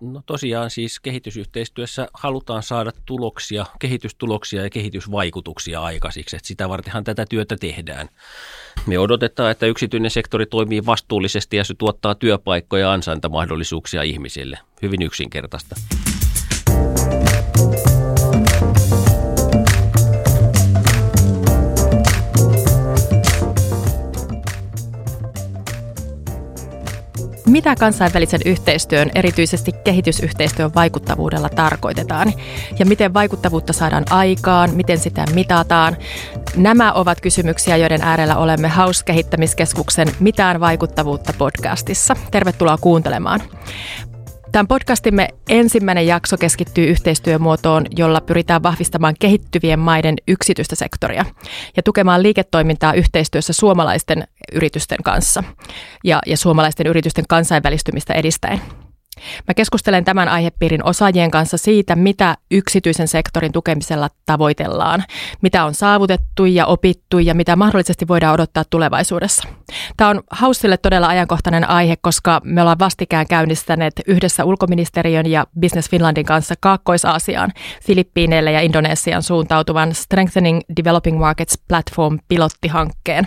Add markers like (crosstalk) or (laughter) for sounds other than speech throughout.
No tosiaan siis kehitysyhteistyössä halutaan saada tuloksia, kehitystuloksia ja kehitysvaikutuksia aikaisiksi, että sitä vartenhan tätä työtä tehdään. Me odotetaan, että yksityinen sektori toimii vastuullisesti ja se tuottaa työpaikkoja ja ansaintamahdollisuuksia ihmisille. Hyvin yksinkertaista. Mitä kansainvälisen yhteistyön, erityisesti kehitysyhteistyön vaikuttavuudella tarkoitetaan ja miten vaikuttavuutta saadaan aikaan, miten sitä mitataan? Nämä ovat kysymyksiä, joiden äärellä olemme Haus-kehittämiskeskuksen Mitään vaikuttavuutta podcastissa. Tervetuloa kuuntelemaan. Tämän podcastimme ensimmäinen jakso keskittyy yhteistyömuotoon, jolla pyritään vahvistamaan kehittyvien maiden yksityistä sektoria ja tukemaan liiketoimintaa yhteistyössä suomalaisten yritysten kanssa ja, ja suomalaisten yritysten kansainvälistymistä edistäen. Mä keskustelen tämän aihepiirin osaajien kanssa siitä, mitä yksityisen sektorin tukemisella tavoitellaan, mitä on saavutettu ja opittu ja mitä mahdollisesti voidaan odottaa tulevaisuudessa. Tämä on Haussille todella ajankohtainen aihe, koska me ollaan vastikään käynnistäneet yhdessä ulkoministeriön ja Business Finlandin kanssa Kaakkois-Aasiaan, Filippiineille ja Indonesian suuntautuvan Strengthening Developing Markets Platform pilottihankkeen.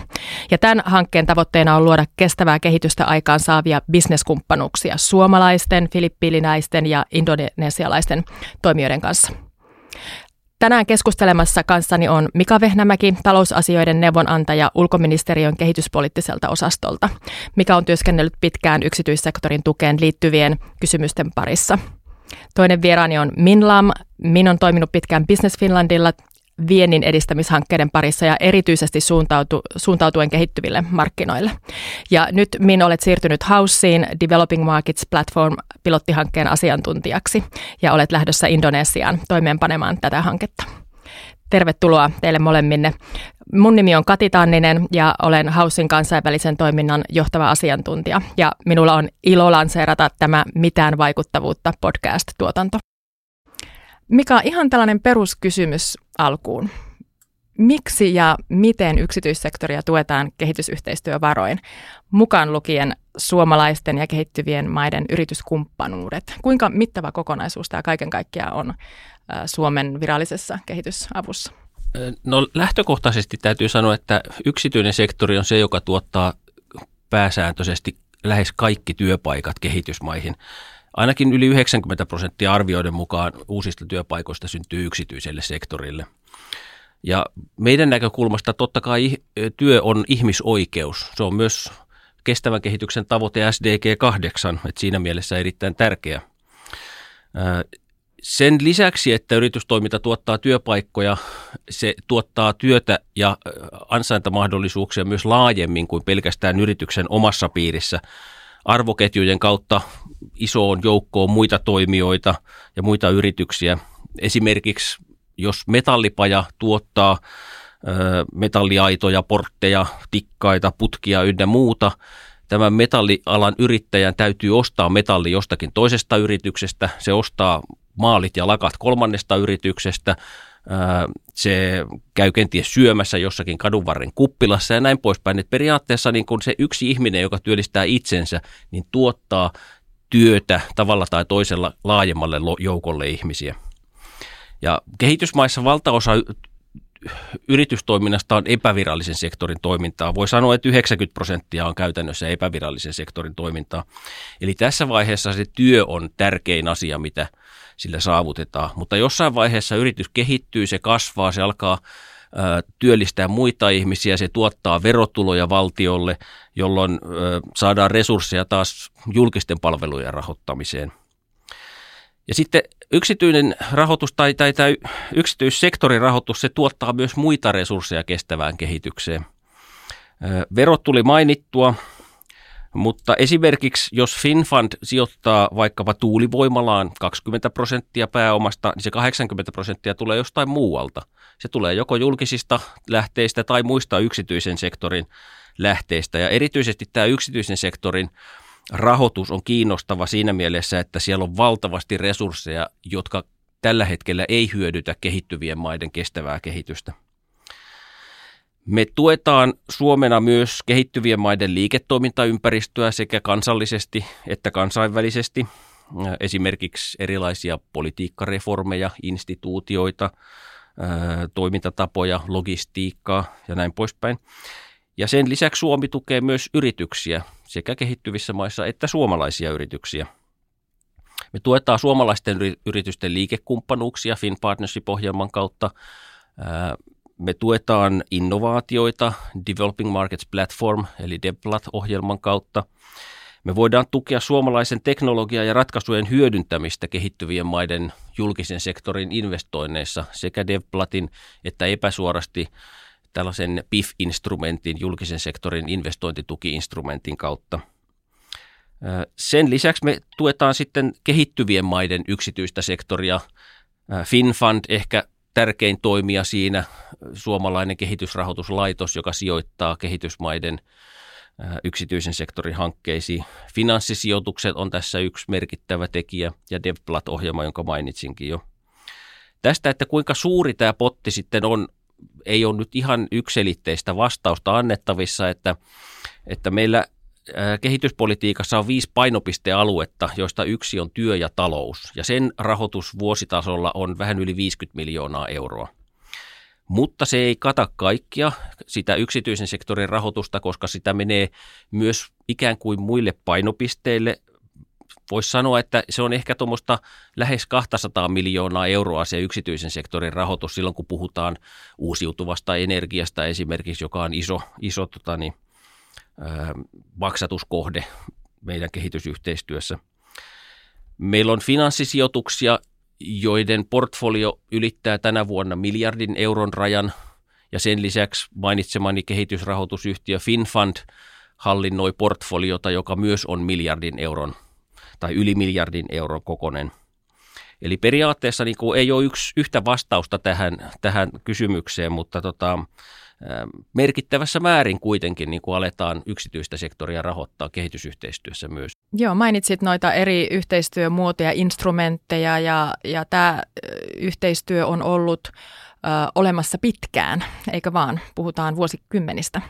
Ja tämän hankkeen tavoitteena on luoda kestävää kehitystä aikaan saavia bisneskumppanuuksia suomalaisten, suomalaisten, filippiilinäisten ja indonesialaisten toimijoiden kanssa. Tänään keskustelemassa kanssani on Mika Vehnämäki, talousasioiden neuvonantaja ulkoministeriön kehityspoliittiselta osastolta. Mika on työskennellyt pitkään yksityissektorin tukeen liittyvien kysymysten parissa. Toinen vieraani on Min Lam. Min on toiminut pitkään Business Finlandilla viennin edistämishankkeiden parissa ja erityisesti suuntautu, suuntautuen kehittyville markkinoille. Ja nyt Min olet siirtynyt Houseen Developing Markets Platform pilottihankkeen asiantuntijaksi ja olet lähdössä Indonesiaan toimeenpanemaan tätä hanketta. Tervetuloa teille molemmille. Mun nimi on Kati Tanninen ja olen Hausin kansainvälisen toiminnan johtava asiantuntija ja minulla on ilo lanseerata tämä Mitään vaikuttavuutta podcast-tuotanto. Mika, ihan tällainen peruskysymys alkuun. Miksi ja miten yksityissektoria tuetaan kehitysyhteistyövaroin, mukaan lukien suomalaisten ja kehittyvien maiden yrityskumppanuudet? Kuinka mittava kokonaisuus tämä kaiken kaikkiaan on Suomen virallisessa kehitysavussa? No lähtökohtaisesti täytyy sanoa, että yksityinen sektori on se, joka tuottaa pääsääntöisesti lähes kaikki työpaikat kehitysmaihin. Ainakin yli 90 prosenttia arvioiden mukaan uusista työpaikoista syntyy yksityiselle sektorille. Ja meidän näkökulmasta totta kai työ on ihmisoikeus. Se on myös kestävän kehityksen tavoite SDG 8, että siinä mielessä erittäin tärkeä. Sen lisäksi, että yritystoiminta tuottaa työpaikkoja, se tuottaa työtä ja ansaintamahdollisuuksia myös laajemmin kuin pelkästään yrityksen omassa piirissä arvoketjujen kautta isoon joukkoon muita toimijoita ja muita yrityksiä. Esimerkiksi jos metallipaja tuottaa metalliaitoja, portteja, tikkaita, putkia ynnä muuta, tämän metallialan yrittäjän täytyy ostaa metalli jostakin toisesta yrityksestä. Se ostaa maalit ja lakat kolmannesta yrityksestä, se käy kenties syömässä jossakin kadunvarren kuppilassa ja näin poispäin. Et periaatteessa niin kun se yksi ihminen, joka työllistää itsensä, niin tuottaa työtä tavalla tai toisella laajemmalle joukolle ihmisiä. Ja kehitysmaissa valtaosa yritystoiminnasta on epävirallisen sektorin toimintaa. Voi sanoa, että 90 prosenttia on käytännössä epävirallisen sektorin toimintaa. Eli tässä vaiheessa se työ on tärkein asia, mitä sillä saavutetaan. Mutta jossain vaiheessa yritys kehittyy, se kasvaa, se alkaa työllistää muita ihmisiä, se tuottaa verotuloja valtiolle, jolloin saadaan resursseja taas julkisten palvelujen rahoittamiseen. Ja sitten yksityinen rahoitus tai, tai, tai yksityissektorin rahoitus, se tuottaa myös muita resursseja kestävään kehitykseen. Verot tuli mainittua, mutta esimerkiksi jos FinFund sijoittaa vaikkapa tuulivoimalaan 20 prosenttia pääomasta, niin se 80 prosenttia tulee jostain muualta. Se tulee joko julkisista lähteistä tai muista yksityisen sektorin lähteistä. Ja erityisesti tämä yksityisen sektorin rahoitus on kiinnostava siinä mielessä, että siellä on valtavasti resursseja, jotka tällä hetkellä ei hyödytä kehittyvien maiden kestävää kehitystä. Me tuetaan Suomena myös kehittyvien maiden liiketoimintaympäristöä sekä kansallisesti että kansainvälisesti. esimerkiksi erilaisia politiikkareformeja, instituutioita, toimintatapoja, logistiikkaa ja näin poispäin. Ja sen lisäksi Suomi tukee myös yrityksiä sekä kehittyvissä maissa että suomalaisia yrityksiä. Me tuetaan suomalaisten yritysten liikekumppanuuksia Fin Partnership-ohjelman kautta. Me tuetaan innovaatioita Developing Markets Platform eli DevPlat-ohjelman kautta. Me voidaan tukea suomalaisen teknologian ja ratkaisujen hyödyntämistä kehittyvien maiden julkisen sektorin investoinneissa sekä DevPlatin että epäsuorasti tällaisen PIF-instrumentin, julkisen sektorin investointitukiinstrumentin kautta. Sen lisäksi me tuetaan sitten kehittyvien maiden yksityistä sektoria. FinFund ehkä tärkein toimija siinä, suomalainen kehitysrahoituslaitos, joka sijoittaa kehitysmaiden yksityisen sektorin hankkeisiin. Finanssisijoitukset on tässä yksi merkittävä tekijä ja DevPlat-ohjelma, jonka mainitsinkin jo. Tästä, että kuinka suuri tämä potti sitten on, ei ole nyt ihan ykselitteistä vastausta annettavissa, että, että meillä kehityspolitiikassa on viisi painopistealuetta, joista yksi on työ ja talous, ja sen rahoitus vuositasolla on vähän yli 50 miljoonaa euroa. Mutta se ei kata kaikkia sitä yksityisen sektorin rahoitusta, koska sitä menee myös ikään kuin muille painopisteille. Voisi sanoa, että se on ehkä tuommoista lähes 200 miljoonaa euroa se yksityisen sektorin rahoitus silloin, kun puhutaan uusiutuvasta energiasta esimerkiksi, joka on iso, iso tota niin, maksatuskohde meidän kehitysyhteistyössä. Meillä on finanssisijoituksia, joiden portfolio ylittää tänä vuonna miljardin euron rajan ja sen lisäksi mainitsemani kehitysrahoitusyhtiö FinFund hallinnoi portfoliota, joka myös on miljardin euron tai yli miljardin euron kokonen. Eli periaatteessa niin kuin ei ole yksi, yhtä vastausta tähän, tähän kysymykseen, mutta tota, merkittävässä määrin kuitenkin niin kuin aletaan yksityistä sektoria rahoittaa kehitysyhteistyössä myös. Joo, mainitsit noita eri yhteistyömuotoja, instrumentteja ja, ja tämä yhteistyö on ollut ö, olemassa pitkään, eikä vaan, puhutaan vuosikymmenistä.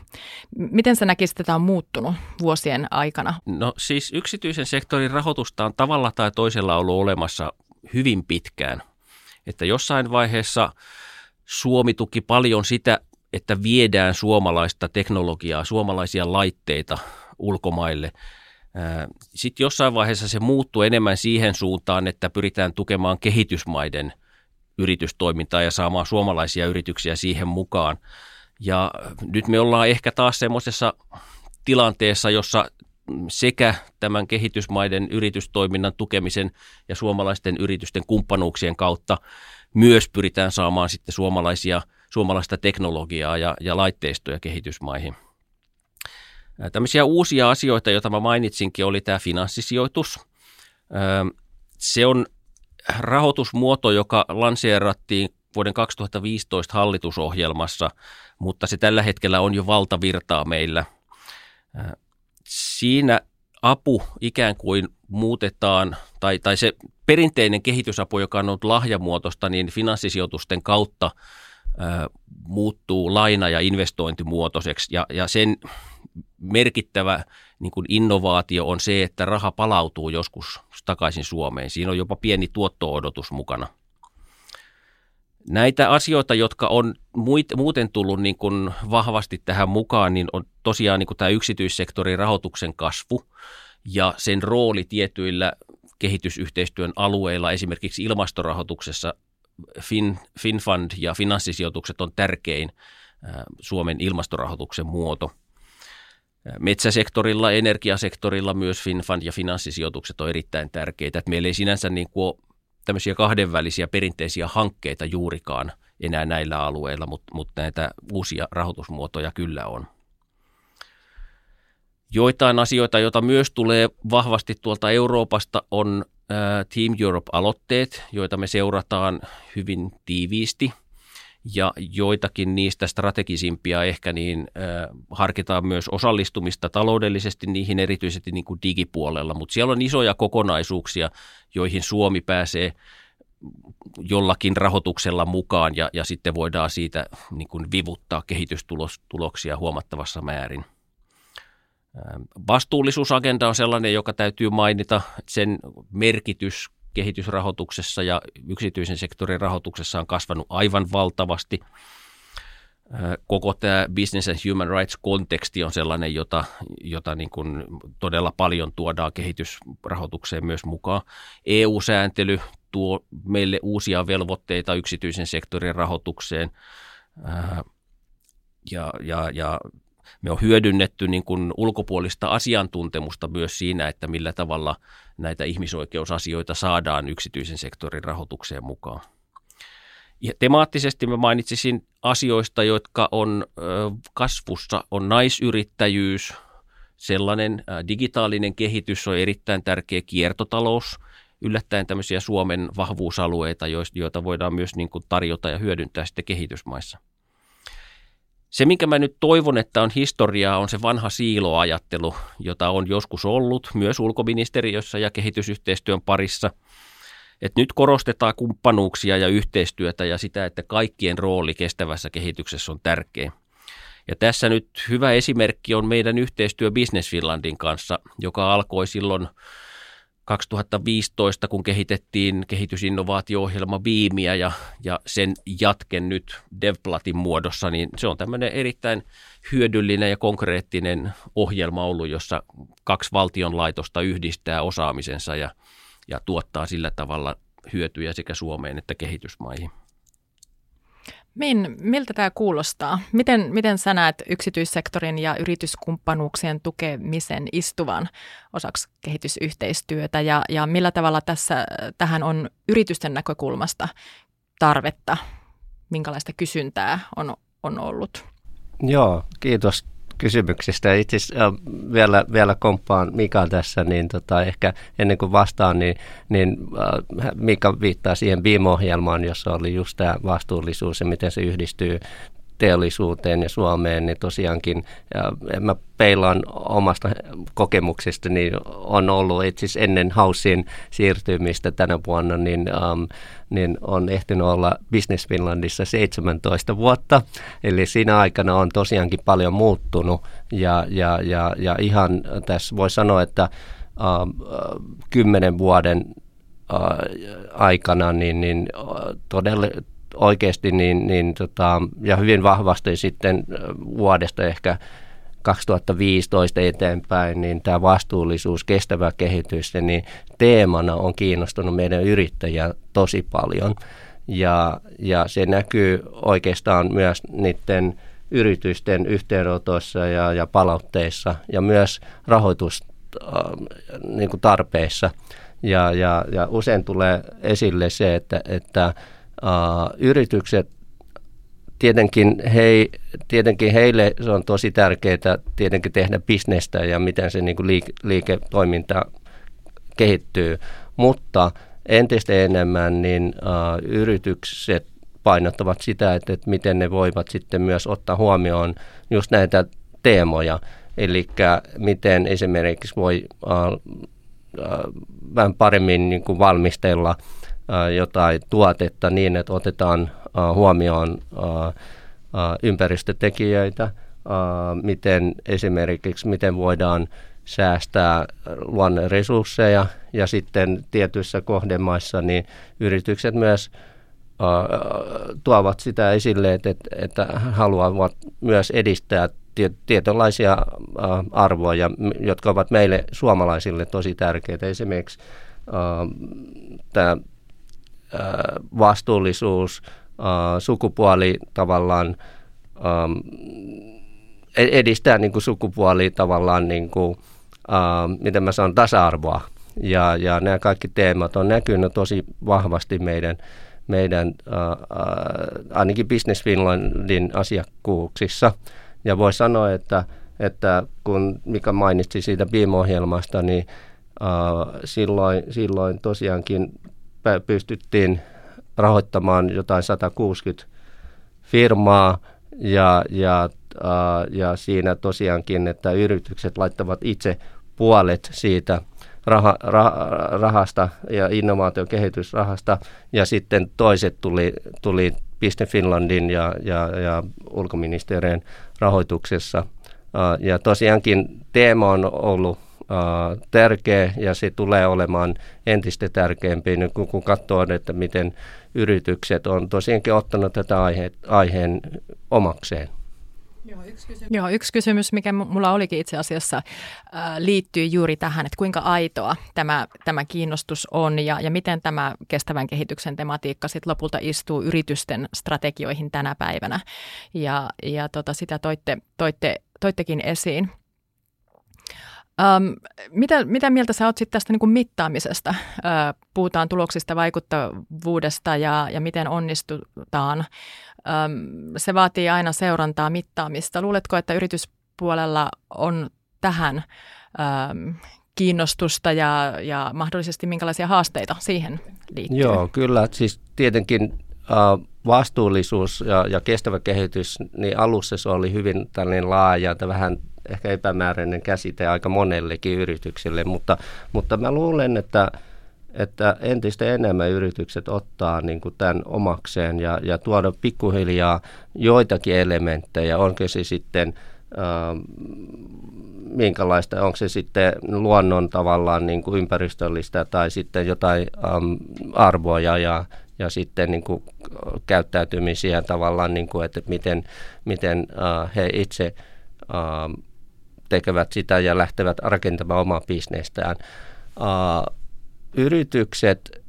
Miten sä näkisit, että tämä on muuttunut vuosien aikana? No siis yksityisen sektorin rahoitusta on tavalla tai toisella ollut olemassa hyvin pitkään. Että jossain vaiheessa Suomi tuki paljon sitä että viedään suomalaista teknologiaa, suomalaisia laitteita ulkomaille. Sitten jossain vaiheessa se muuttuu enemmän siihen suuntaan, että pyritään tukemaan kehitysmaiden yritystoimintaa ja saamaan suomalaisia yrityksiä siihen mukaan. Ja nyt me ollaan ehkä taas semmoisessa tilanteessa, jossa sekä tämän kehitysmaiden yritystoiminnan tukemisen ja suomalaisten yritysten kumppanuuksien kautta myös pyritään saamaan sitten suomalaisia – suomalaista teknologiaa ja, ja laitteistoja kehitysmaihin. Tämmöisiä uusia asioita, joita mä mainitsinkin, oli tämä finanssisijoitus. Se on rahoitusmuoto, joka lanseerattiin vuoden 2015 hallitusohjelmassa, mutta se tällä hetkellä on jo valtavirtaa meillä. Siinä apu ikään kuin muutetaan, tai, tai se perinteinen kehitysapu, joka on ollut lahjamuotoista, niin finanssisijoitusten kautta muuttuu laina- ja investointimuotoiseksi ja, ja sen merkittävä niin kuin innovaatio on se, että raha palautuu joskus takaisin Suomeen. Siinä on jopa pieni tuotto-odotus mukana. Näitä asioita, jotka on muuten tullut niin kuin vahvasti tähän mukaan, niin on tosiaan niin kuin tämä yksityissektorin rahoituksen kasvu ja sen rooli tietyillä kehitysyhteistyön alueilla, esimerkiksi ilmastorahoituksessa fin, FinFund ja finanssisijoitukset on tärkein Suomen ilmastorahoituksen muoto. Metsäsektorilla, energiasektorilla myös FinFund ja finanssisijoitukset on erittäin tärkeitä. Että meillä ei sinänsä niin kuin ole tämmöisiä kahdenvälisiä perinteisiä hankkeita juurikaan enää näillä alueilla, mutta, mutta näitä uusia rahoitusmuotoja kyllä on. Joitain asioita, joita myös tulee vahvasti tuolta Euroopasta, on Team Europe-aloitteet, joita me seurataan hyvin tiiviisti ja joitakin niistä strategisimpia ehkä niin äh, harkitaan myös osallistumista taloudellisesti niihin erityisesti niin kuin digipuolella, mutta siellä on isoja kokonaisuuksia, joihin Suomi pääsee jollakin rahoituksella mukaan ja, ja sitten voidaan siitä niin kuin vivuttaa kehitystuloksia huomattavassa määrin. Vastuullisuusagenda on sellainen, joka täytyy mainita. Sen merkitys kehitysrahoituksessa ja yksityisen sektorin rahoituksessa on kasvanut aivan valtavasti. Koko tämä business and human rights konteksti on sellainen, jota, jota niin kuin todella paljon tuodaan kehitysrahoitukseen myös mukaan. EU-sääntely tuo meille uusia velvoitteita yksityisen sektorin rahoitukseen ja, ja, ja me on hyödynnetty niin kuin ulkopuolista asiantuntemusta myös siinä, että millä tavalla näitä ihmisoikeusasioita saadaan yksityisen sektorin rahoitukseen mukaan. Ja temaattisesti mä mainitsisin asioista, jotka on kasvussa, on naisyrittäjyys, sellainen digitaalinen kehitys on erittäin tärkeä kiertotalous, yllättäen tämmöisiä Suomen vahvuusalueita, joita voidaan myös niin kuin tarjota ja hyödyntää sitten kehitysmaissa. Se, minkä mä nyt toivon, että on historiaa, on se vanha siiloajattelu, jota on joskus ollut myös ulkoministeriössä ja kehitysyhteistyön parissa. Et nyt korostetaan kumppanuuksia ja yhteistyötä ja sitä, että kaikkien rooli kestävässä kehityksessä on tärkeä. Ja tässä nyt hyvä esimerkki on meidän yhteistyö Business Finlandin kanssa, joka alkoi silloin 2015, kun kehitettiin kehitysinnovaatio-ohjelma Viimiä ja, ja sen jatken nyt DevPlatin muodossa, niin se on tämmöinen erittäin hyödyllinen ja konkreettinen ohjelma ollut, jossa kaksi valtion laitosta yhdistää osaamisensa ja, ja tuottaa sillä tavalla hyötyjä sekä Suomeen että kehitysmaihin. Min, miltä tämä kuulostaa? Miten, miten sä näet yksityissektorin ja yrityskumppanuuksien tukemisen istuvan osaksi kehitysyhteistyötä ja, ja millä tavalla tässä, tähän on yritysten näkökulmasta tarvetta? Minkälaista kysyntää on, on ollut? Joo, kiitos kysymyksistä. Itse asiassa vielä, vielä komppaan Mika tässä, niin tota, ehkä ennen kuin vastaan, niin, niin äh, Mika viittaa siihen BIM-ohjelmaan, jossa oli just tämä vastuullisuus ja miten se yhdistyy teollisuuteen ja Suomeen, niin tosiaankin, ja mä peilaan omasta kokemuksesta, niin on ollut itse asiassa ennen Hausin siirtymistä tänä vuonna, niin, um, niin on ehtinyt olla Business Finlandissa 17 vuotta. Eli siinä aikana on tosiaankin paljon muuttunut ja, ja, ja, ja ihan tässä voi sanoa, että um, kymmenen vuoden uh, aikana niin, niin todella oikeasti niin, niin tota, ja hyvin vahvasti sitten vuodesta ehkä 2015 eteenpäin, niin tämä vastuullisuus, kestävä kehitys, niin teemana on kiinnostunut meidän yrittäjiä tosi paljon. Ja, ja se näkyy oikeastaan myös niiden yritysten yhteenotoissa ja, ja palautteissa ja myös rahoitustarpeissa. niin tarpeissa. Ja, ja, ja usein tulee esille se, että, että uh, yritykset, tietenkin, hei, tietenkin heille se on tosi tärkeää tietenkin tehdä bisnestä ja miten se niin kuin liike, liiketoiminta kehittyy, mutta entistä enemmän niin uh, yritykset painottavat sitä, että, että miten ne voivat sitten myös ottaa huomioon just näitä teemoja, eli miten esimerkiksi voi uh, vähän paremmin niin kuin valmistella – jotain tuotetta niin, että otetaan huomioon ympäristötekijöitä, miten esimerkiksi miten voidaan säästää luonnon resursseja ja sitten tietyissä kohdemaissa niin yritykset myös tuovat sitä esille, että, että haluavat myös edistää tietynlaisia arvoja, jotka ovat meille suomalaisille tosi tärkeitä. Esimerkiksi tämä vastuullisuus, sukupuoli tavallaan e-, edistää niin kuin sukupuoli tavallaan, niin kuin, miten mä sanon, tasa-arvoa. Ja, ja nämä kaikki teemat on näkynyt tosi vahvasti meidän, meidän ainakin Business Finlandin asiakkuuksissa. Ja voi sanoa, että, että kun Mika mainitsi siitä BIM-ohjelmasta, niin silloin, silloin tosiaankin pystyttiin rahoittamaan jotain 160 firmaa ja, ja, äh, ja siinä tosiaankin, että yritykset laittavat itse puolet siitä raha, rah, rahasta ja innovaatiokehitysrahasta ja sitten toiset tuli, tuli Piste Finlandin ja, ja, ja ulkoministeriön rahoituksessa. Ja tosiaankin teema on ollut tärkeä ja se tulee olemaan entistä tärkeämpi, niin kun, kun katsoo, että miten yritykset on tosiaankin ottanut tätä aihe, aiheen omakseen. Joo yksi, kysymys. Joo, yksi kysymys, mikä mulla olikin itse asiassa, äh, liittyy juuri tähän, että kuinka aitoa tämä, tämä kiinnostus on ja, ja miten tämä kestävän kehityksen tematiikka sit lopulta istuu yritysten strategioihin tänä päivänä. Ja, ja tota, sitä toitte, toitte, toittekin esiin. Um, mitä, mitä mieltä sä oot sitten tästä niin kuin mittaamisesta? Uh, puhutaan tuloksista, vaikuttavuudesta ja, ja miten onnistutaan. Um, se vaatii aina seurantaa, mittaamista. Luuletko, että yrityspuolella on tähän um, kiinnostusta ja, ja mahdollisesti minkälaisia haasteita siihen liittyy? Joo, kyllä. Siis tietenkin uh, vastuullisuus ja, ja kestävä kehitys, niin alussa se oli hyvin tällainen laaja, vähän ehkä epämääräinen käsite aika monellekin yrityksille, mutta, mutta mä luulen, että, että entistä enemmän yritykset ottaa niin kuin tämän omakseen ja, ja tuoda pikkuhiljaa joitakin elementtejä, onko se sitten äh, minkälaista, onko se sitten luonnon tavallaan niin kuin ympäristöllistä tai sitten jotain ähm, arvoja ja, ja sitten niin kuin käyttäytymisiä tavallaan, niin kuin, että miten, miten äh, he itse äh, tekevät sitä ja lähtevät rakentamaan omaa bisnestään. Uh, yritykset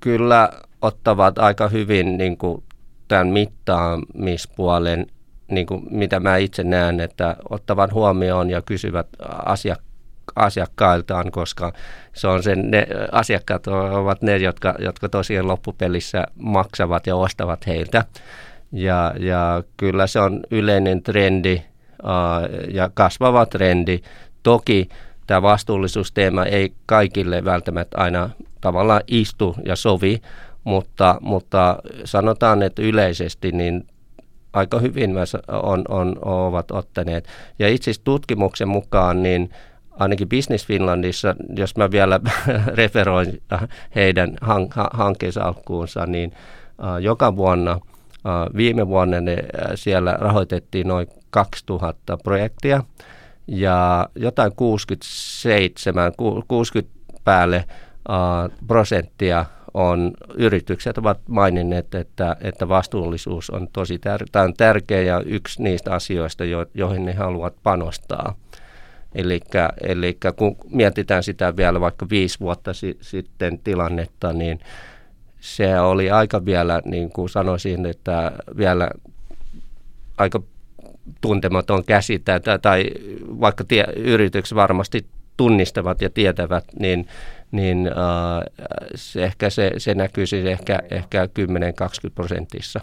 kyllä ottavat aika hyvin niin kuin tämän mittaamispuolen, niin kuin mitä mä itse näen, että ottavat huomioon ja kysyvät asiak- asiakkailtaan, koska se on sen, ne, asiakkaat ovat ne, jotka, jotka tosiaan loppupelissä maksavat ja ostavat heiltä. Ja, ja kyllä se on yleinen trendi ja kasvava trendi. Toki tämä vastuullisuusteema ei kaikille välttämättä aina tavallaan istu ja sovi, mutta, mutta sanotaan, että yleisesti niin aika hyvin myös on, on, ovat ottaneet. Ja itse asiassa tutkimuksen mukaan niin ainakin Business Finlandissa, jos mä vielä (laughs) referoin heidän hankkeensa alkuunsa, niin joka vuonna, viime vuonna ne siellä rahoitettiin noin 2000 projektia ja jotain 67, 60 päälle uh, prosenttia on, yritykset ovat maininneet, että, että vastuullisuus on tosi tär- on tärkeä ja yksi niistä asioista, jo, joihin ne haluavat panostaa. Eli kun mietitään sitä vielä vaikka viisi vuotta si- sitten tilannetta, niin se oli aika vielä, niin kuin sanoisin, että vielä aika tuntematon käsite tai vaikka tie, yritykset varmasti tunnistavat ja tietävät, niin, niin äh, se ehkä se, se näkyisi ehkä, ehkä 10-20 prosentissa.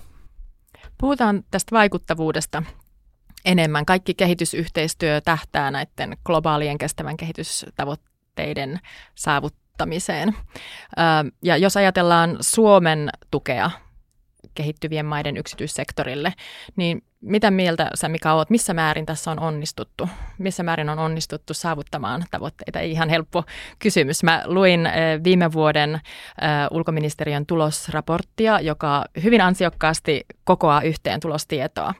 Puhutaan tästä vaikuttavuudesta enemmän. Kaikki kehitysyhteistyö tähtää näiden globaalien kestävän kehitystavoitteiden saavuttamiseen. Ja jos ajatellaan Suomen tukea kehittyvien maiden yksityissektorille, niin mitä mieltä sä Mika oot, missä määrin tässä on onnistuttu? Missä määrin on onnistuttu saavuttamaan tavoitteita? Ei ihan helppo kysymys. Mä luin viime vuoden ulkoministeriön tulosraporttia, joka hyvin ansiokkaasti kokoaa yhteen tulostietoa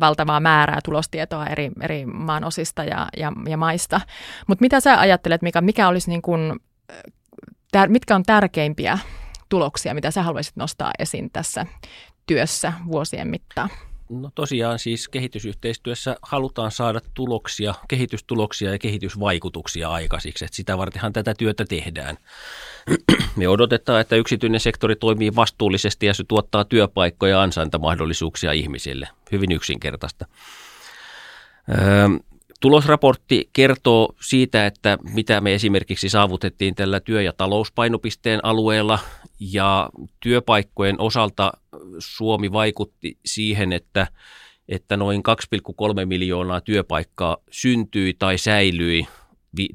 valtavaa määrää tulostietoa eri, eri maan osista ja, ja, ja maista. Mutta mitä sä ajattelet, Mika, mikä olisi niin kun, mitkä on tärkeimpiä tuloksia, mitä sä haluaisit nostaa esiin tässä työssä vuosien mittaan? No tosiaan siis kehitysyhteistyössä halutaan saada tuloksia, kehitystuloksia ja kehitysvaikutuksia aikaisiksi. Että sitä vartenhan tätä työtä tehdään. (clears throat) Me odotetaan, että yksityinen sektori toimii vastuullisesti ja se tuottaa työpaikkoja ja ansaintamahdollisuuksia ihmisille. Hyvin yksinkertaista. Öö, Tulosraportti kertoo siitä, että mitä me esimerkiksi saavutettiin tällä työ- ja talouspainopisteen alueella ja työpaikkojen osalta Suomi vaikutti siihen, että, että noin 2,3 miljoonaa työpaikkaa syntyi tai säilyi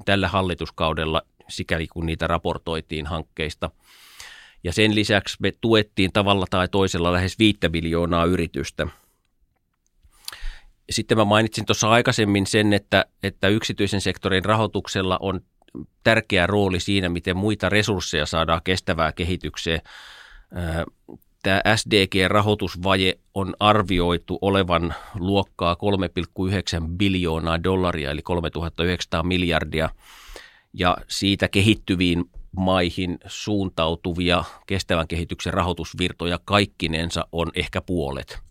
tällä hallituskaudella, sikäli kun niitä raportoitiin hankkeista. Ja sen lisäksi me tuettiin tavalla tai toisella lähes 5 miljoonaa yritystä. Sitten mä mainitsin tuossa aikaisemmin sen, että, että yksityisen sektorin rahoituksella on tärkeä rooli siinä, miten muita resursseja saadaan kestävää kehitykseen tämä SDG-rahoitusvaje on arvioitu olevan luokkaa 3,9 biljoonaa dollaria, eli 3900 miljardia, ja siitä kehittyviin maihin suuntautuvia kestävän kehityksen rahoitusvirtoja kaikkinensa on ehkä puolet.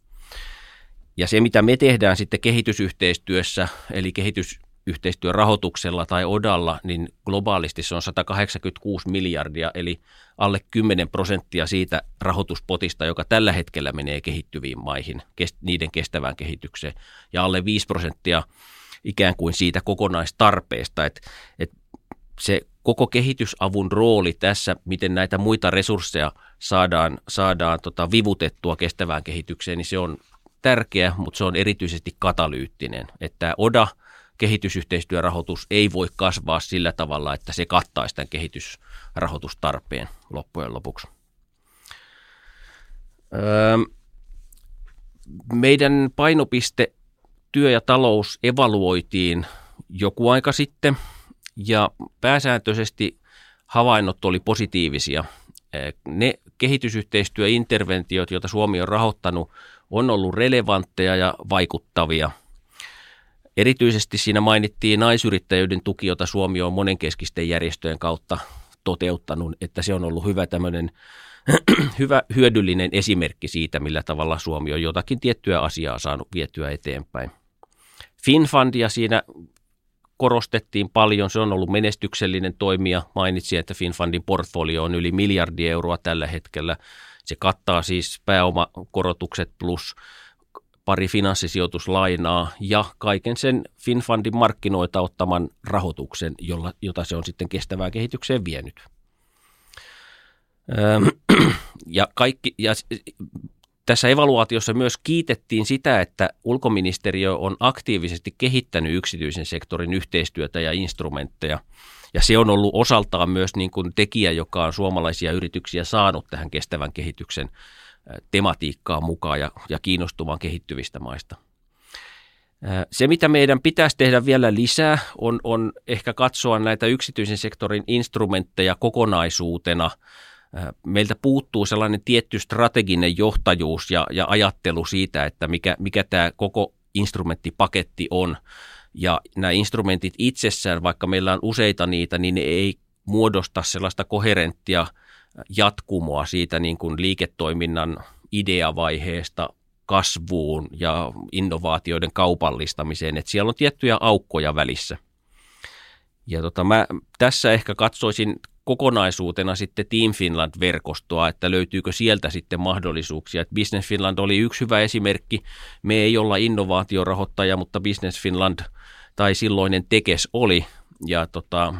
Ja se, mitä me tehdään sitten kehitysyhteistyössä, eli kehitysyhteistyön rahoituksella tai odalla, niin globaalisti se on 186 miljardia, eli alle 10 prosenttia siitä rahoituspotista, joka tällä hetkellä menee kehittyviin maihin, niiden kestävään kehitykseen, ja alle 5 prosenttia ikään kuin siitä kokonaistarpeesta, että, että se koko kehitysavun rooli tässä, miten näitä muita resursseja saadaan, saadaan tota vivutettua kestävään kehitykseen, niin se on tärkeä, mutta se on erityisesti katalyyttinen. Että ODA, kehitysyhteistyörahoitus, ei voi kasvaa sillä tavalla, että se kattaisi tämän kehitysrahoitustarpeen loppujen lopuksi. Öö, meidän painopiste työ ja talous evaluoitiin joku aika sitten ja pääsääntöisesti havainnot oli positiivisia. Ne kehitysyhteistyöinterventiot, joita Suomi on rahoittanut, on ollut relevantteja ja vaikuttavia. Erityisesti siinä mainittiin naisyrittäjyyden tuki, jota Suomi on monenkeskisten järjestöjen kautta toteuttanut, että se on ollut hyvä tämmöinen (clears throat) hyvä hyödyllinen esimerkki siitä, millä tavalla Suomi on jotakin tiettyä asiaa saanut vietyä eteenpäin. FinFundia siinä korostettiin paljon. Se on ollut menestyksellinen toimija. Mainitsin, että FinFundin portfolio on yli miljardi euroa tällä hetkellä. Se kattaa siis pääomakorotukset plus pari finanssisijoituslainaa ja kaiken sen FinFundin markkinoita ottaman rahoituksen, jolla, jota se on sitten kestävään kehitykseen vienyt. Ja, kaikki, ja tässä evaluaatiossa myös kiitettiin sitä, että ulkoministeriö on aktiivisesti kehittänyt yksityisen sektorin yhteistyötä ja instrumentteja. Ja se on ollut osaltaan myös niin kuin tekijä, joka on suomalaisia yrityksiä saanut tähän kestävän kehityksen tematiikkaan mukaan ja, ja kiinnostumaan kehittyvistä maista. Se, mitä meidän pitäisi tehdä vielä lisää, on, on ehkä katsoa näitä yksityisen sektorin instrumentteja kokonaisuutena – meiltä puuttuu sellainen tietty strateginen johtajuus ja, ja ajattelu siitä, että mikä, mikä tämä koko instrumenttipaketti on. Ja nämä instrumentit itsessään, vaikka meillä on useita niitä, niin ne ei muodosta sellaista koherenttia jatkumoa siitä niin kuin liiketoiminnan ideavaiheesta kasvuun ja innovaatioiden kaupallistamiseen, että siellä on tiettyjä aukkoja välissä. Ja tota, mä tässä ehkä katsoisin kokonaisuutena sitten Team Finland-verkostoa, että löytyykö sieltä sitten mahdollisuuksia. Et Business Finland oli yksi hyvä esimerkki. Me ei olla innovaatiorahoittaja, mutta Business Finland tai silloinen Tekes oli, ja tota,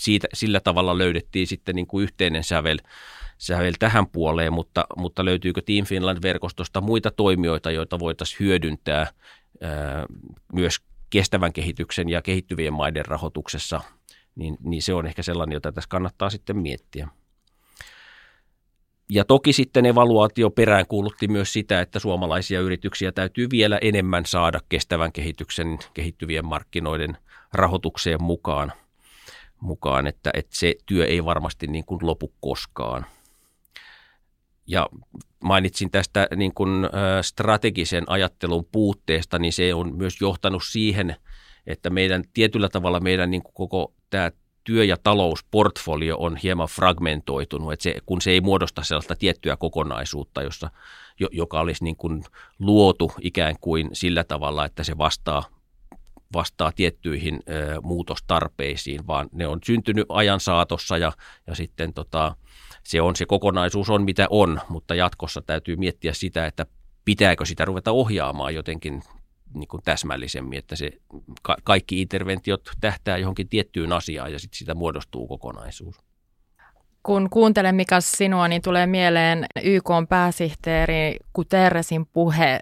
siitä, sillä tavalla löydettiin sitten niin kuin yhteinen sävel, sävel tähän puoleen, mutta, mutta löytyykö Team Finland-verkostosta muita toimijoita, joita voitaisiin hyödyntää ää, myös kestävän kehityksen ja kehittyvien maiden rahoituksessa – niin, niin se on ehkä sellainen, jota tässä kannattaa sitten miettiä. Ja toki sitten evaluaatio perään kuulutti myös sitä, että suomalaisia yrityksiä täytyy vielä enemmän saada kestävän kehityksen kehittyvien markkinoiden rahoitukseen mukaan, mukaan että, että se työ ei varmasti niin kuin lopu koskaan. Ja mainitsin tästä niin kuin strategisen ajattelun puutteesta, niin se on myös johtanut siihen, että meidän tietyllä tavalla meidän niin kuin koko tämä työ- ja talousportfolio on hieman fragmentoitunut, että se, kun se ei muodosta sellaista tiettyä kokonaisuutta, jossa, joka olisi niin kuin luotu ikään kuin sillä tavalla, että se vastaa vastaa tiettyihin ö, muutostarpeisiin, vaan ne on syntynyt ajan saatossa ja, ja sitten tota, se on se kokonaisuus on mitä on, mutta jatkossa täytyy miettiä sitä, että pitääkö sitä ruveta ohjaamaan jotenkin niin kuin täsmällisemmin, että se ka- kaikki interventiot tähtää johonkin tiettyyn asiaan ja sitten sitä muodostuu kokonaisuus. Kun kuuntelen Mika sinua, niin tulee mieleen YK pääsihteeri Guterresin puhe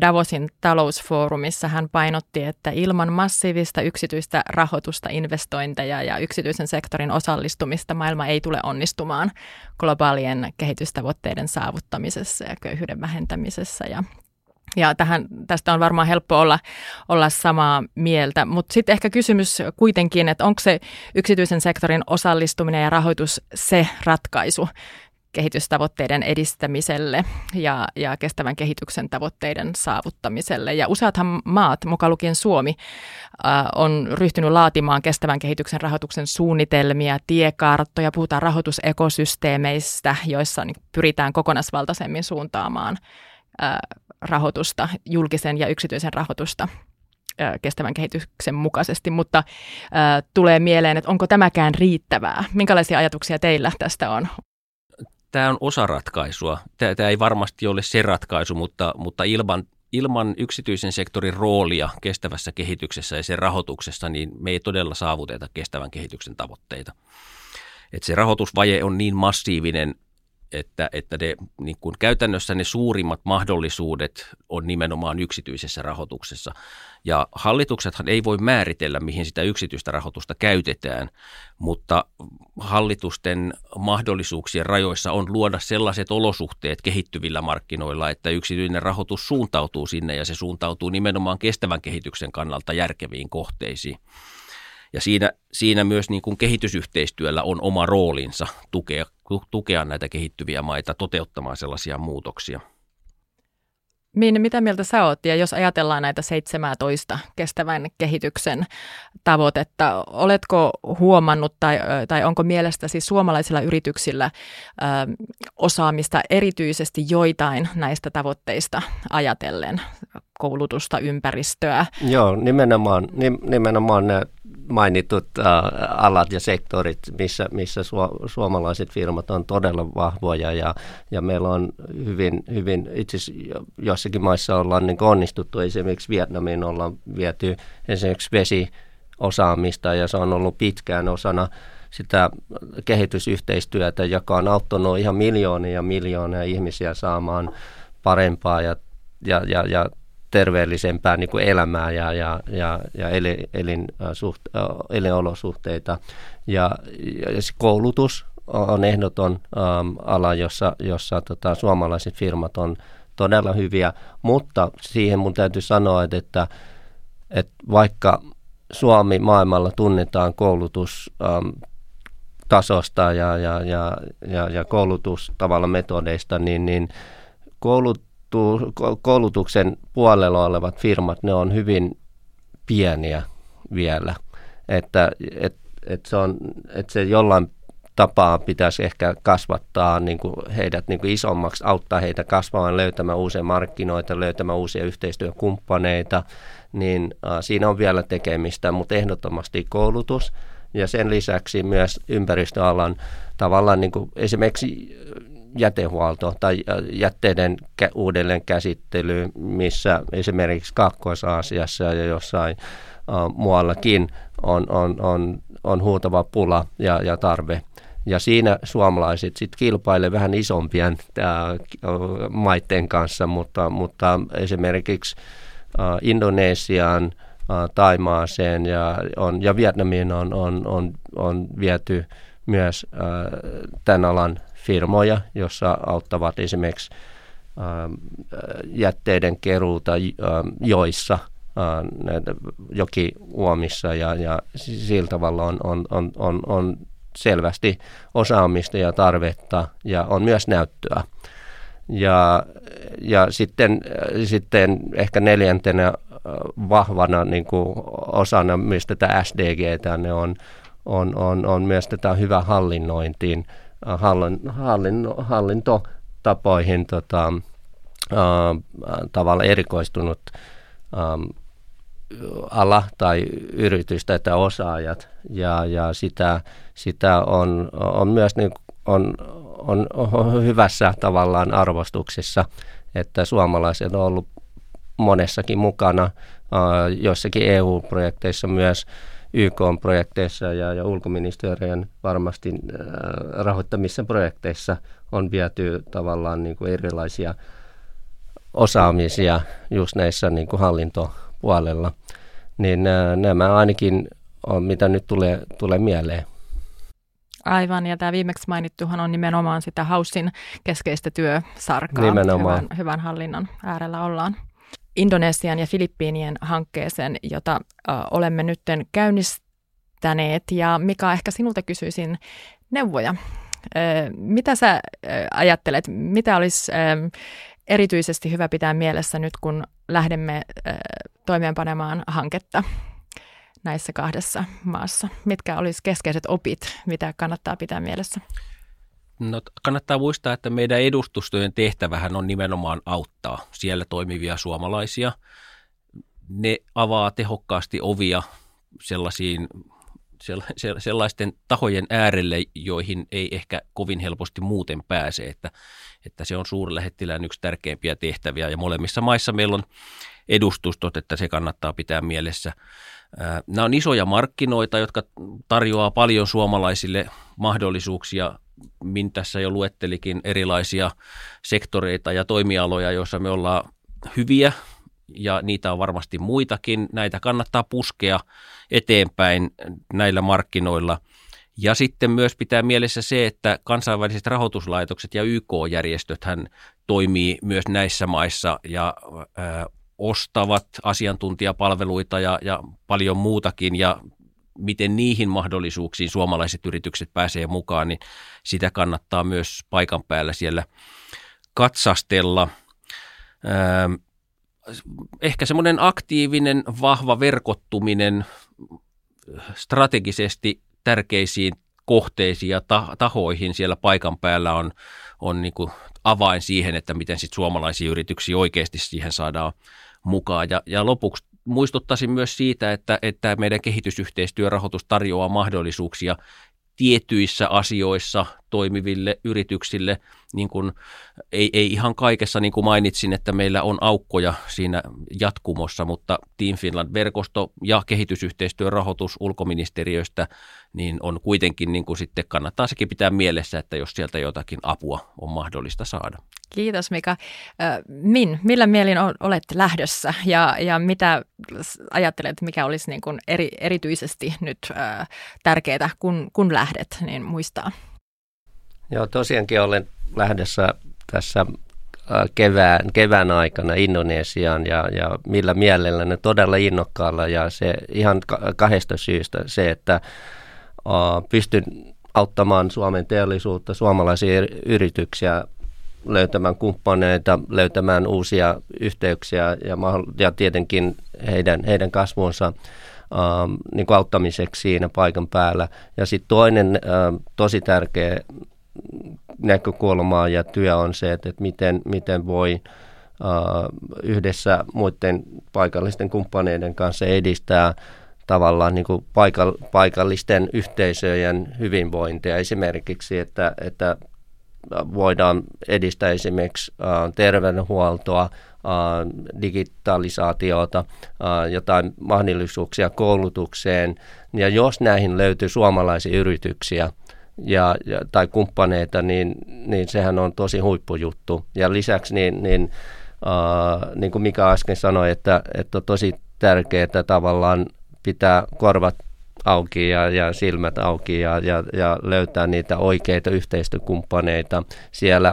Davosin talousfoorumissa hän painotti, että ilman massiivista yksityistä rahoitusta, investointeja ja yksityisen sektorin osallistumista maailma ei tule onnistumaan globaalien kehitystavoitteiden saavuttamisessa ja köyhyyden vähentämisessä. Ja ja tähän, tästä on varmaan helppo olla, olla samaa mieltä, mutta sitten ehkä kysymys kuitenkin, että onko se yksityisen sektorin osallistuminen ja rahoitus se ratkaisu kehitystavoitteiden edistämiselle ja, ja kestävän kehityksen tavoitteiden saavuttamiselle. Ja useathan maat, mukaan lukien Suomi, äh, on ryhtynyt laatimaan kestävän kehityksen rahoituksen suunnitelmia, tiekarttoja, puhutaan rahoitusekosysteemeistä, joissa niin pyritään kokonaisvaltaisemmin suuntaamaan rahoitusta, julkisen ja yksityisen rahoitusta kestävän kehityksen mukaisesti, mutta tulee mieleen, että onko tämäkään riittävää? Minkälaisia ajatuksia teillä tästä on? Tämä on osa ratkaisua. Tämä, tämä ei varmasti ole se ratkaisu, mutta, mutta ilman, ilman yksityisen sektorin roolia kestävässä kehityksessä ja sen rahoituksessa, niin me ei todella saavuteta kestävän kehityksen tavoitteita. Et se rahoitusvaje on niin massiivinen että, että ne, niin kuin käytännössä ne suurimmat mahdollisuudet on nimenomaan yksityisessä rahoituksessa. Ja hallituksethan ei voi määritellä, mihin sitä yksityistä rahoitusta käytetään, mutta hallitusten mahdollisuuksien rajoissa on luoda sellaiset olosuhteet kehittyvillä markkinoilla, että yksityinen rahoitus suuntautuu sinne ja se suuntautuu nimenomaan kestävän kehityksen kannalta järkeviin kohteisiin. Ja siinä, siinä myös niin kuin kehitysyhteistyöllä on oma roolinsa tukea, tukea näitä kehittyviä maita toteuttamaan sellaisia muutoksia. Minne, mitä mieltä sä oot? Ja jos ajatellaan näitä 17 kestävän kehityksen tavoitetta, oletko huomannut tai, tai onko mielestäsi suomalaisilla yrityksillä ö, osaamista erityisesti joitain näistä tavoitteista ajatellen? Koulutusta, ympäristöä? Joo, nimenomaan, nimenomaan ne mainitut äh, alat ja sektorit, missä, missä su, suomalaiset firmat on todella vahvoja ja, ja meillä on hyvin, hyvin itse jossakin maissa ollaan niin onnistuttu, esimerkiksi Vietnamiin ollaan viety esimerkiksi vesiosaamista ja se on ollut pitkään osana sitä kehitysyhteistyötä, joka on auttanut ihan miljoonia ja miljoonia ihmisiä saamaan parempaa ja, ja, ja, ja terveellisempää niin kuin elämää ja, ja, ja, ja elin, elin, suht, elinolosuhteita. Ja, ja koulutus on ehdoton ähm, ala, jossa, jossa tota, suomalaiset firmat on todella hyviä, mutta siihen mun täytyy sanoa, että, että, että vaikka Suomi maailmalla tunnetaan koulutus ähm, tasosta ja, ja, ja, ja, ja koulutustavalla metodeista, niin, niin koulut, koulutuksen puolella olevat firmat, ne on hyvin pieniä vielä. Että et, et se, on, et se jollain tapaa pitäisi ehkä kasvattaa niin kuin heidät niin kuin isommaksi, auttaa heitä kasvamaan, löytämään uusia markkinoita, löytämään uusia yhteistyökumppaneita, niin äh, siinä on vielä tekemistä, mutta ehdottomasti koulutus ja sen lisäksi myös ympäristöalan tavallaan niin kuin esimerkiksi jätehuolto tai äh, jätteiden uudelleen käsittely, missä esimerkiksi Kaakkois-Aasiassa ja jossain uh, muuallakin on, on, on, on huutava pula ja, ja tarve. Ja siinä suomalaiset sitten kilpailevat vähän isompien äh, maiden kanssa, mutta, mutta esimerkiksi uh, Indonesiaan, Taimaaseen ja, on, ja Vietnamiin on, on, on, on viety myös uh, tämän alan firmoja, jossa auttavat esimerkiksi ähm, jätteiden keruuta ähm, joissa, äh, jokiuomissa ja, ja sillä tavalla on, on, on, on, selvästi osaamista ja tarvetta ja on myös näyttöä. Ja, ja sitten, sitten ehkä neljäntenä äh, vahvana niin kuin osana myös tätä SDGtä ne on, on, on, on myös tätä hyvää hallinnointiin hallin, hallin, hallintotapoihin tota, tavalla erikoistunut ala tai yritys tai osaajat. Ja, ja sitä, sitä on, on myös niin, on, on, on hyvässä tavallaan arvostuksessa, että suomalaiset on ollut monessakin mukana, joissakin EU-projekteissa myös YK-projekteissa ja, ja ulkoministeriön varmasti äh, rahoittamissa projekteissa on viety tavallaan niin kuin erilaisia osaamisia just näissä niin kuin hallintopuolella. Niin äh, nämä ainakin on, mitä nyt tulee, tulee mieleen. Aivan, ja tämä viimeksi mainittuhan on nimenomaan sitä Haussin keskeistä työsarkaa. Nimenomaan. Hyvän, hyvän hallinnon äärellä ollaan. Indonesian ja Filippiinien hankkeeseen, jota ö, olemme nyt käynnistäneet. Ja Mika, ehkä sinulta kysyisin neuvoja Mitä sä ajattelet, mitä olisi erityisesti hyvä pitää mielessä nyt, kun lähdemme toimeenpanemaan hanketta näissä kahdessa maassa? Mitkä olisi keskeiset opit, mitä kannattaa pitää mielessä? No, kannattaa muistaa, että meidän edustustojen tehtävähän on nimenomaan auttaa siellä toimivia suomalaisia. Ne avaa tehokkaasti ovia sellaisiin sellaisten tahojen äärelle, joihin ei ehkä kovin helposti muuten pääse, että, että se on suurlähettilään yksi tärkeimpiä tehtäviä ja molemmissa maissa meillä on edustustot, että se kannattaa pitää mielessä. Nämä on isoja markkinoita, jotka tarjoaa paljon suomalaisille mahdollisuuksia. Min tässä jo luettelikin erilaisia sektoreita ja toimialoja, joissa me ollaan hyviä ja niitä on varmasti muitakin. Näitä kannattaa puskea eteenpäin näillä markkinoilla. Ja sitten myös pitää mielessä se, että kansainväliset rahoituslaitokset ja YK-järjestöt hän toimii myös näissä maissa ja ö, ostavat asiantuntijapalveluita ja, ja paljon muutakin ja miten niihin mahdollisuuksiin suomalaiset yritykset pääsee mukaan, niin sitä kannattaa myös paikan päällä siellä katsastella. Ö, ehkä semmoinen aktiivinen, vahva verkottuminen strategisesti tärkeisiin kohteisiin ja tahoihin siellä paikan päällä on, on niin kuin avain siihen, että miten sit suomalaisia yrityksiä oikeasti siihen saadaan mukaan. Ja, ja lopuksi muistuttaisin myös siitä, että, että meidän kehitysyhteistyörahoitus tarjoaa mahdollisuuksia tietyissä asioissa toimiville yrityksille, niin kuin, ei, ei ihan kaikessa niin kuin mainitsin, että meillä on aukkoja siinä jatkumossa, mutta Team Finland-verkosto ja kehitysyhteistyön rahoitus ulkoministeriöstä niin on kuitenkin niin kuin sitten kannattaa sekin pitää mielessä, että jos sieltä jotakin apua on mahdollista saada. Kiitos Mika. Min, millä mielin olet lähdössä ja, ja mitä ajattelet, mikä olisi niin kuin eri, erityisesti nyt tärkeää, kun, kun lähdet, niin muistaa? Joo, tosiaankin olen lähdössä tässä kevään, kevään aikana Indonesiaan ja, ja millä mielellä ne todella innokkaalla ja se ihan kahdesta syystä se, että uh, pystyn auttamaan Suomen teollisuutta, suomalaisia yrityksiä löytämään kumppaneita, löytämään uusia yhteyksiä ja, ja tietenkin heidän, heidän kasvunsa niin auttamiseksi siinä paikan päällä. Ja sitten toinen uh, tosi tärkeä näkökulma ja työ on se, että, että miten, miten voi yhdessä muiden paikallisten kumppaneiden kanssa edistää tavallaan niin kuin paikallisten yhteisöjen hyvinvointia. Esimerkiksi, että, että voidaan edistää esimerkiksi terveydenhuoltoa, digitalisaatiota, jotain mahdollisuuksia koulutukseen. Ja jos näihin löytyy suomalaisia yrityksiä ja, ja, tai kumppaneita, niin, niin sehän on tosi huippujuttu. Ja lisäksi niin, niin, uh, niin kuin Mika äsken sanoi, että, että on tosi tärkeää tavallaan pitää korvat auki ja, ja silmät auki ja, ja, ja löytää niitä oikeita yhteistyökumppaneita. Siellä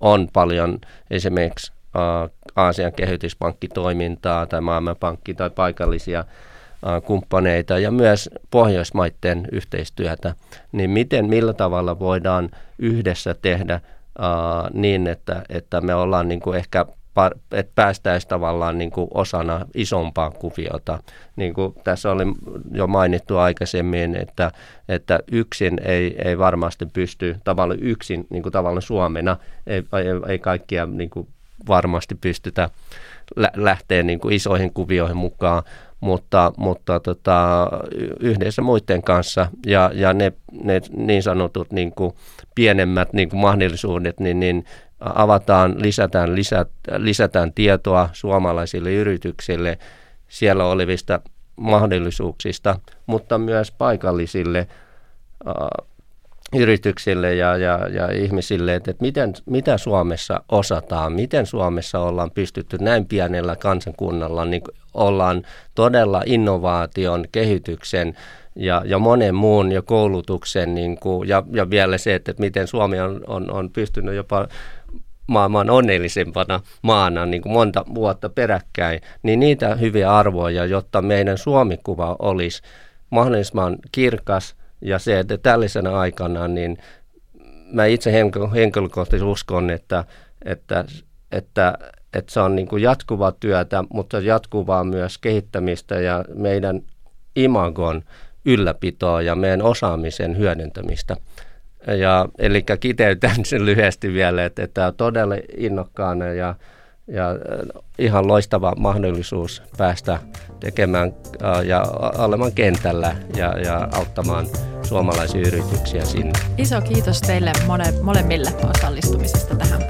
on paljon esimerkiksi uh, Aasian kehityspankkitoimintaa tai Maailmanpankki tai paikallisia kumppaneita ja myös Pohjoismaiden yhteistyötä, niin miten, millä tavalla voidaan yhdessä tehdä uh, niin, että, että me ollaan niin kuin ehkä että päästäisiin tavallaan niin kuin osana isompaa kuviota. Niin kuin tässä oli jo mainittu aikaisemmin, että, että yksin ei, ei varmasti pysty, tavallaan yksin niin kuin tavallaan Suomena, ei, ei, ei kaikkia niin kuin varmasti pystytä lä- lähteä niin kuin isoihin kuvioihin mukaan, mutta, mutta tota, yhdessä muiden kanssa. Ja, ja ne, ne niin sanotut niin kuin pienemmät niin kuin mahdollisuudet, niin, niin avataan, lisätään, lisät, lisätään tietoa suomalaisille yrityksille siellä olevista mahdollisuuksista, mutta myös paikallisille äh, yrityksille ja, ja, ja ihmisille, että, että miten, mitä Suomessa osataan, miten Suomessa ollaan pystytty näin pienellä kansakunnalla, niin ollaan todella innovaation, kehityksen ja, ja monen muun ja koulutuksen niin kuin, ja, ja vielä se, että, että miten Suomi on, on, on pystynyt jopa maailman onnellisempana maana niin kuin monta vuotta peräkkäin, niin niitä hyviä arvoja, jotta meidän Suomikuva olisi mahdollisimman kirkas ja se, että tällaisena aikana niin mä itse henkilökohtaisesti uskon, että, että, että, että se on niin kuin jatkuvaa työtä, mutta jatkuvaa myös kehittämistä ja meidän imagon ylläpitoa ja meidän osaamisen hyödyntämistä. Ja, eli kiteytän (laughs) sen lyhyesti vielä, että, että on todella innokkaana ja, ja ihan loistava mahdollisuus päästä tekemään ja olemaan kentällä ja, ja auttamaan suomalaisia yrityksiä sinne. Iso kiitos teille mole, molemmille osallistumisesta tähän